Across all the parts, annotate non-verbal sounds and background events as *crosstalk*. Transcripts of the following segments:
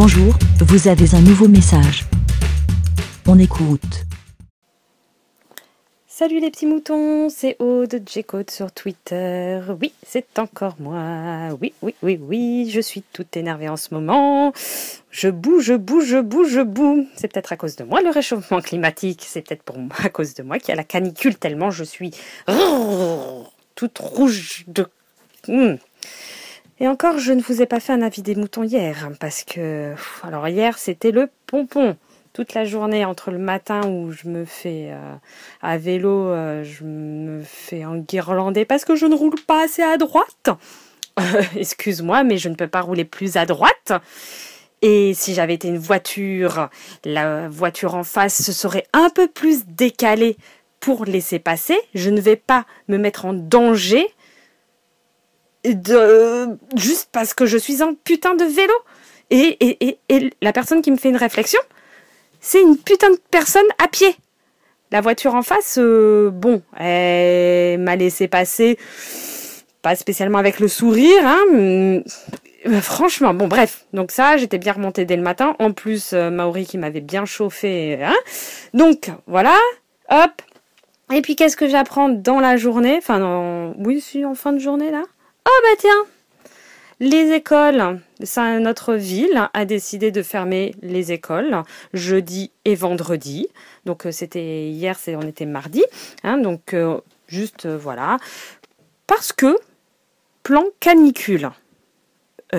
Bonjour, vous avez un nouveau message. On écoute. Salut les petits moutons, c'est Aude J-Code sur Twitter. Oui, c'est encore moi. Oui, oui, oui, oui, je suis toute énervée en ce moment. Je bouge, je bouge, je bouge, je bouge. C'est peut-être à cause de moi le réchauffement climatique. C'est peut-être pour moi à cause de moi qu'il y a la canicule tellement je suis toute rouge de. Hmm. Et encore, je ne vous ai pas fait un avis des moutons hier parce que alors hier c'était le pompon toute la journée entre le matin où je me fais euh, à vélo, euh, je me fais enguirlander parce que je ne roule pas assez à droite. *laughs* Excuse-moi, mais je ne peux pas rouler plus à droite. Et si j'avais été une voiture, la voiture en face se serait un peu plus décalée pour laisser passer. Je ne vais pas me mettre en danger de, juste parce que je suis un putain de vélo. Et, la personne qui me fait une réflexion, c'est une putain de personne à pied. La voiture en face, euh, bon, elle m'a laissé passer, pas spécialement avec le sourire, hein, euh, franchement, bon, bref. Donc ça, j'étais bien remontée dès le matin. En plus, euh, Maori qui m'avait bien chauffé, hein. Donc, voilà, hop. Et puis, qu'est-ce que j'apprends dans la journée? Enfin, non, oui, si, en fin de journée, là? Oh, bah tiens, les écoles, notre ville a décidé de fermer les écoles jeudi et vendredi. Donc euh, c'était hier, on était mardi. Hein, donc euh, juste euh, voilà. Parce que plan canicule. *laughs*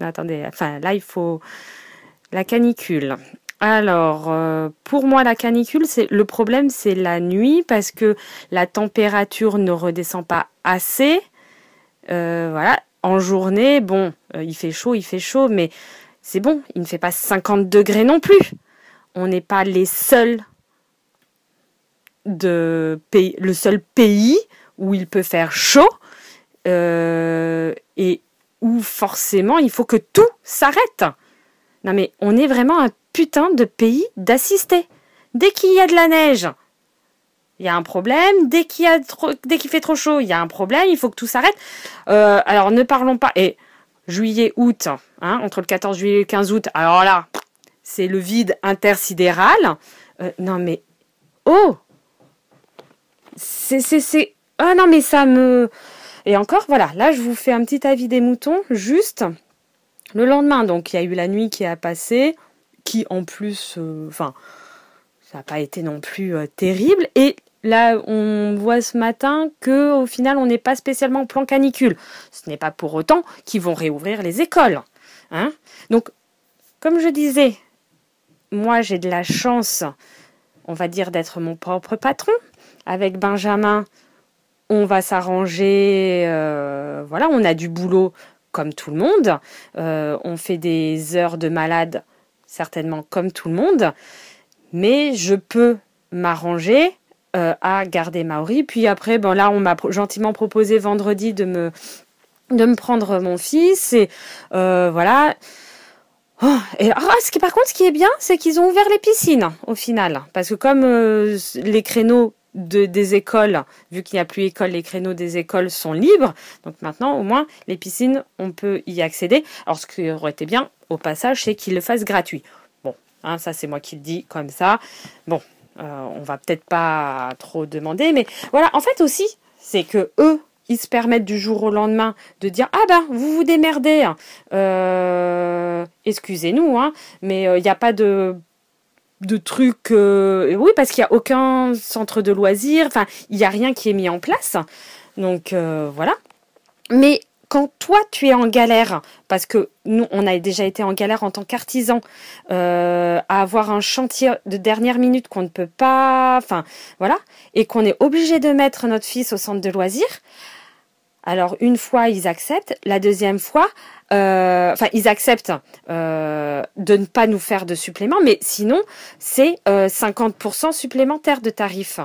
attendez, enfin là il faut la canicule. Alors, pour moi, la canicule, c'est le problème, c'est la nuit parce que la température ne redescend pas assez. Voilà, en journée, bon, euh, il fait chaud, il fait chaud, mais c'est bon, il ne fait pas 50 degrés non plus. On n'est pas les seuls de pays, le seul pays où il peut faire chaud euh, et où forcément il faut que tout s'arrête. Non mais on est vraiment un putain de pays d'assister. Dès qu'il y a de la neige, il y a un problème. Dès qu'il dès qu'il fait trop chaud, il y a un problème. Il faut que tout s'arrête. Euh, alors ne parlons pas. Et juillet, août, hein, entre le 14 juillet et le 15 août. Alors là, c'est le vide intersidéral. Euh, non mais oh, c'est c'est c'est ah non mais ça me et encore voilà. Là, je vous fais un petit avis des moutons. Juste le lendemain, donc il y a eu la nuit qui a passé, qui en plus, euh, enfin. ça n'a pas été non plus terrible. Et Là, on voit ce matin que au final, on n'est pas spécialement en plan canicule. Ce n'est pas pour autant qu'ils vont réouvrir les écoles. Hein Donc, comme je disais, moi j'ai de la chance, on va dire, d'être mon propre patron. Avec Benjamin, on va s'arranger. Euh, voilà, on a du boulot comme tout le monde. Euh, on fait des heures de malade certainement comme tout le monde. Mais je peux m'arranger euh, à garder Maori. Puis après, bon là, on m'a gentiment proposé vendredi de me de me prendre mon fils et euh, voilà. Oh, et ah, ce qui par contre, ce qui est bien, c'est qu'ils ont ouvert les piscines au final, parce que comme euh, les créneaux de, des écoles, vu qu'il n'y a plus école, les créneaux des écoles sont libres. Donc maintenant, au moins, les piscines, on peut y accéder. Alors, ce qui aurait été bien, au passage, c'est qu'ils le fassent gratuit. Bon, hein, ça c'est moi qui le dis comme ça. Bon, euh, on va peut-être pas trop demander, mais voilà, en fait aussi, c'est que eux, ils se permettent du jour au lendemain de dire ah ben vous vous démerdez, hein. euh, excusez-nous, hein, mais il euh, n'y a pas de de trucs, oui parce qu'il n'y a aucun centre de loisirs, enfin il n'y a rien qui est mis en place, donc voilà. Mais quand toi tu es en galère, parce que nous on a déjà été en galère en tant qu'artisan, euh, à avoir un chantier de dernière minute qu'on ne peut pas, enfin voilà, et qu'on est obligé de mettre notre fils au centre de loisirs. Alors une fois ils acceptent, la deuxième fois, euh, enfin ils acceptent euh, de ne pas nous faire de supplément, mais sinon c'est 50% supplémentaire de tarifs.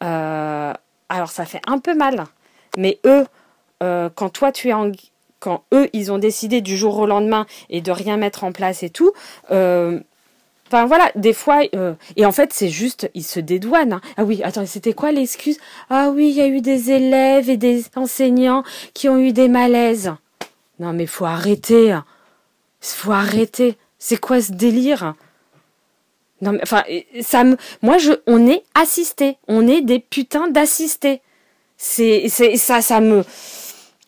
alors ça fait un peu mal, mais eux euh, quand toi tu es en quand eux ils ont décidé du jour au lendemain et de rien mettre en place et tout euh, Enfin voilà, des fois, euh, et en fait c'est juste, ils se dédouanent. Hein. Ah oui, attends, c'était quoi l'excuse? Ah oui, il y a eu des élèves et des enseignants qui ont eu des malaises. Non mais faut arrêter. faut arrêter. C'est quoi ce délire? Non mais enfin, ça me, moi je, on est assisté, on est des putains d'assistés. C'est, c'est ça, ça me,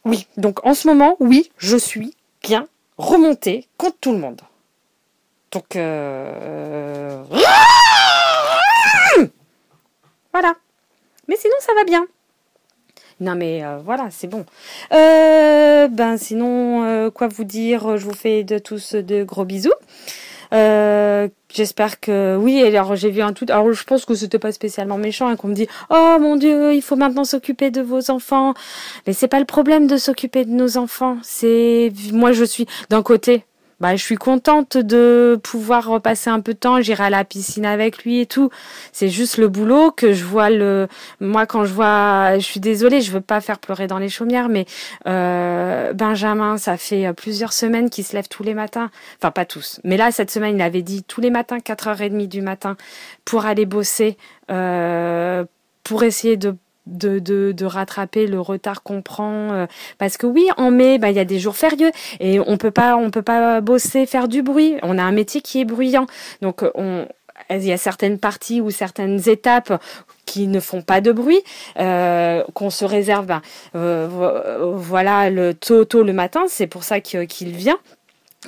oui. Donc en ce moment, oui, je suis bien remontée contre tout le monde. Donc euh... voilà. Mais sinon, ça va bien. Non mais euh, voilà, c'est bon. Euh, ben sinon, euh, quoi vous dire? Je vous fais de tous de gros bisous. J'espère que oui. Alors j'ai vu un tout. Alors je pense que c'était pas spécialement méchant et qu'on me dit oh mon Dieu, il faut maintenant s'occuper de vos enfants. Mais c'est pas le problème de s'occuper de nos enfants. C'est moi je suis d'un côté bah, je suis contente de pouvoir repasser un peu de temps, j'irai à la piscine avec lui et tout. C'est juste le boulot que je vois le, moi quand je vois, je suis désolée, je veux pas faire pleurer dans les chaumières, mais euh, Benjamin, ça fait plusieurs semaines qu'il se lève tous les matins. Enfin, pas tous, mais là cette semaine, il avait dit tous les matins, 4h30 du matin, pour aller bosser, euh, pour essayer de de, de, de, rattraper le retard qu'on prend euh, parce que oui en mai bah il y a des jours férieux et on peut pas on peut pas bosser faire du bruit. On a un métier qui est bruyant. Donc on il y a certaines parties ou certaines étapes qui ne font pas de bruit, euh, qu'on se réserve. Ben, euh, voilà le tôt tôt le matin, c'est pour ça qu'il vient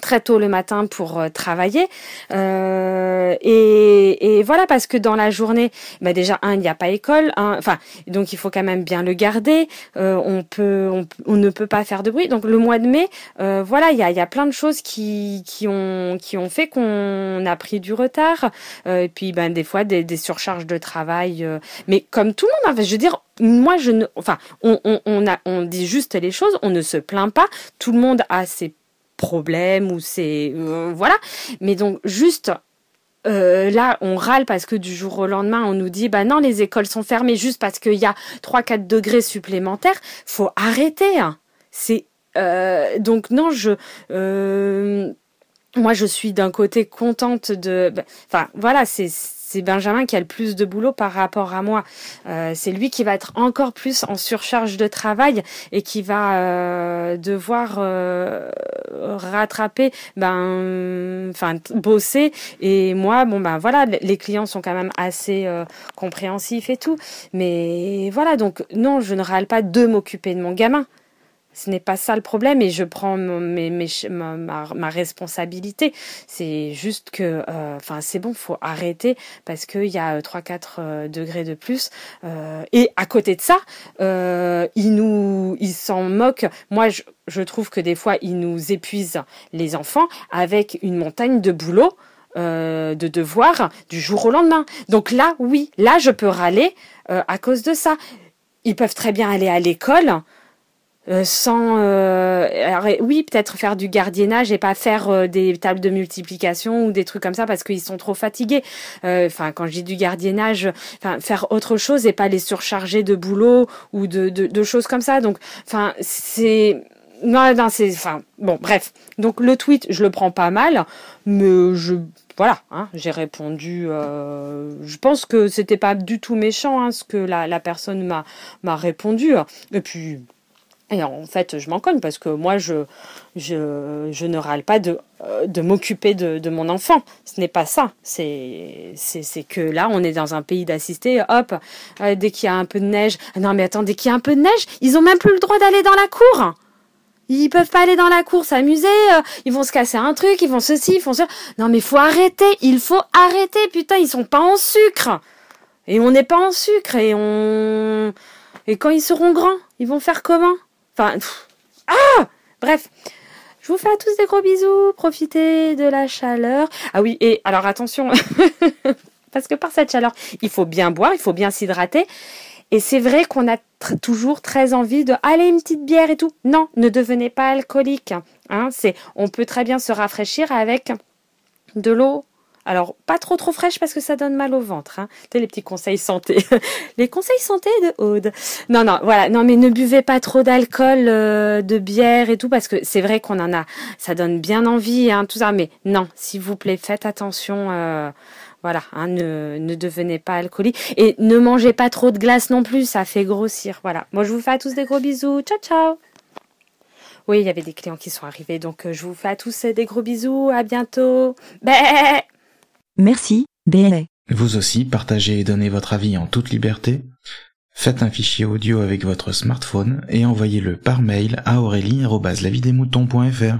très tôt le matin pour euh, travailler. Euh, et, et, voilà parce que dans la journée bah déjà un il n'y a pas école enfin donc il faut quand même bien le garder. Euh, on peut on, ne peut pas faire de bruit. Donc le mois de mai euh, voilà il y a, y a plein de choses qui, qui ont qui ont fait qu'on a pris du retard. Euh, et puis ben des fois des, des surcharges de travail euh, mais comme tout le monde hein, je veux dire moi je ne enfin on, on, on a on dit juste les choses on ne se plaint pas. Tout le monde a ses problème ou c'est euh, voilà. Mais donc juste euh, là, on râle parce que du jour au lendemain, on nous dit bah non, les écoles sont fermées juste parce qu'il y a 3-4 degrés supplémentaires. Faut arrêter. Hein. C'est euh, donc non, je moi je suis d'un côté contente de. Bah, enfin voilà, c'est c'est Benjamin qui a le plus de boulot par rapport à moi. Euh, c'est lui qui va être encore plus en surcharge de travail et qui va euh, devoir euh, rattraper, ben, enfin, bosser. Et moi, bon ben voilà, les clients sont quand même assez compréhensifs et tout. Mais voilà, donc non, je ne râle pas de m'occuper de mon gamin. Ce n'est pas ça le problème et je prends mes, mes, ma, ma, responsabilité. C'est juste que, euh, enfin, c'est bon, faut arrêter parce qu'il y a 3-4 euh, euh, degrés de plus. Et à côté de ça, ils nous, s'en moquent. Moi, je, trouve que des fois, ils nous épuisent les enfants avec une montagne de boulot. De devoirs du jour au lendemain. Donc là, oui, là, je peux râler à cause de ça. Ils peuvent très bien aller à l'école euh, sans euh, oui peut-être faire du gardiennage et pas faire euh, des tables de multiplication ou des trucs comme ça parce qu'ils sont trop fatigués enfin quand je dis du gardiennage enfin faire autre chose et pas les surcharger de boulot ou de, de, de choses comme ça donc enfin c'est non, non c'est enfin bon bref donc le tweet je le prends pas mal mais je voilà, hein, j'ai répondu. Euh, je pense que c'était pas du tout méchant hein, ce que la, la personne m'a m'a répondu. Et puis et en fait, je m'en cogne parce que moi, je, je, je ne râle pas de, euh, de m'occuper de, de, mon enfant. Ce n'est pas ça. C'est, que là, on est dans un pays d'assister. Hop, euh, dès qu'il y a un peu de neige. Ah non, mais attends, dès qu'il y a un peu de neige, ils ont même plus le droit d'aller dans la cour. Ils peuvent pas aller dans la cour s'amuser. Euh, ils vont se casser un truc. Ils vont ceci, ils font ça. Non, mais faut arrêter. Il faut arrêter. Putain, ils sont pas en sucre. Et on n'est pas en sucre. Et on. Et quand ils seront grands, ils vont faire comment? Enfin, ah Bref. Je vous fais à tous des gros bisous. Profitez de la chaleur. Ah oui, et alors attention, *laughs* parce que par cette chaleur, il faut bien boire, il faut bien s'hydrater. Et c'est vrai qu'on a toujours très envie de aller une petite bière et tout. Non, ne devenez pas alcoolique. Hein, on peut très bien se rafraîchir avec de l'eau alors, pas trop trop fraîche parce que ça donne mal au ventre. Hein. les petits conseils santé. *laughs* les conseils santé de Aude. Non, non, voilà. Non, mais ne buvez pas trop d'alcool, euh, de bière et tout parce que c'est vrai qu'on en a. Ça donne bien envie, hein, tout ça. Mais non, s'il vous plaît, faites attention. Euh, voilà, hein, ne, ne devenez pas alcoolique. Et ne mangez pas trop de glace non plus, ça fait grossir. Voilà. Moi, je vous fais à tous des gros bisous. Ciao, ciao Oui, il y avait des clients qui sont arrivés, donc je vous fais à tous des gros bisous, à bientôt. Bé Merci, bé. Vous aussi, partagez et donnez votre avis en toute liberté. Faites un fichier audio avec votre smartphone et envoyez-le par mail à aurélie.lavidemouton.fr.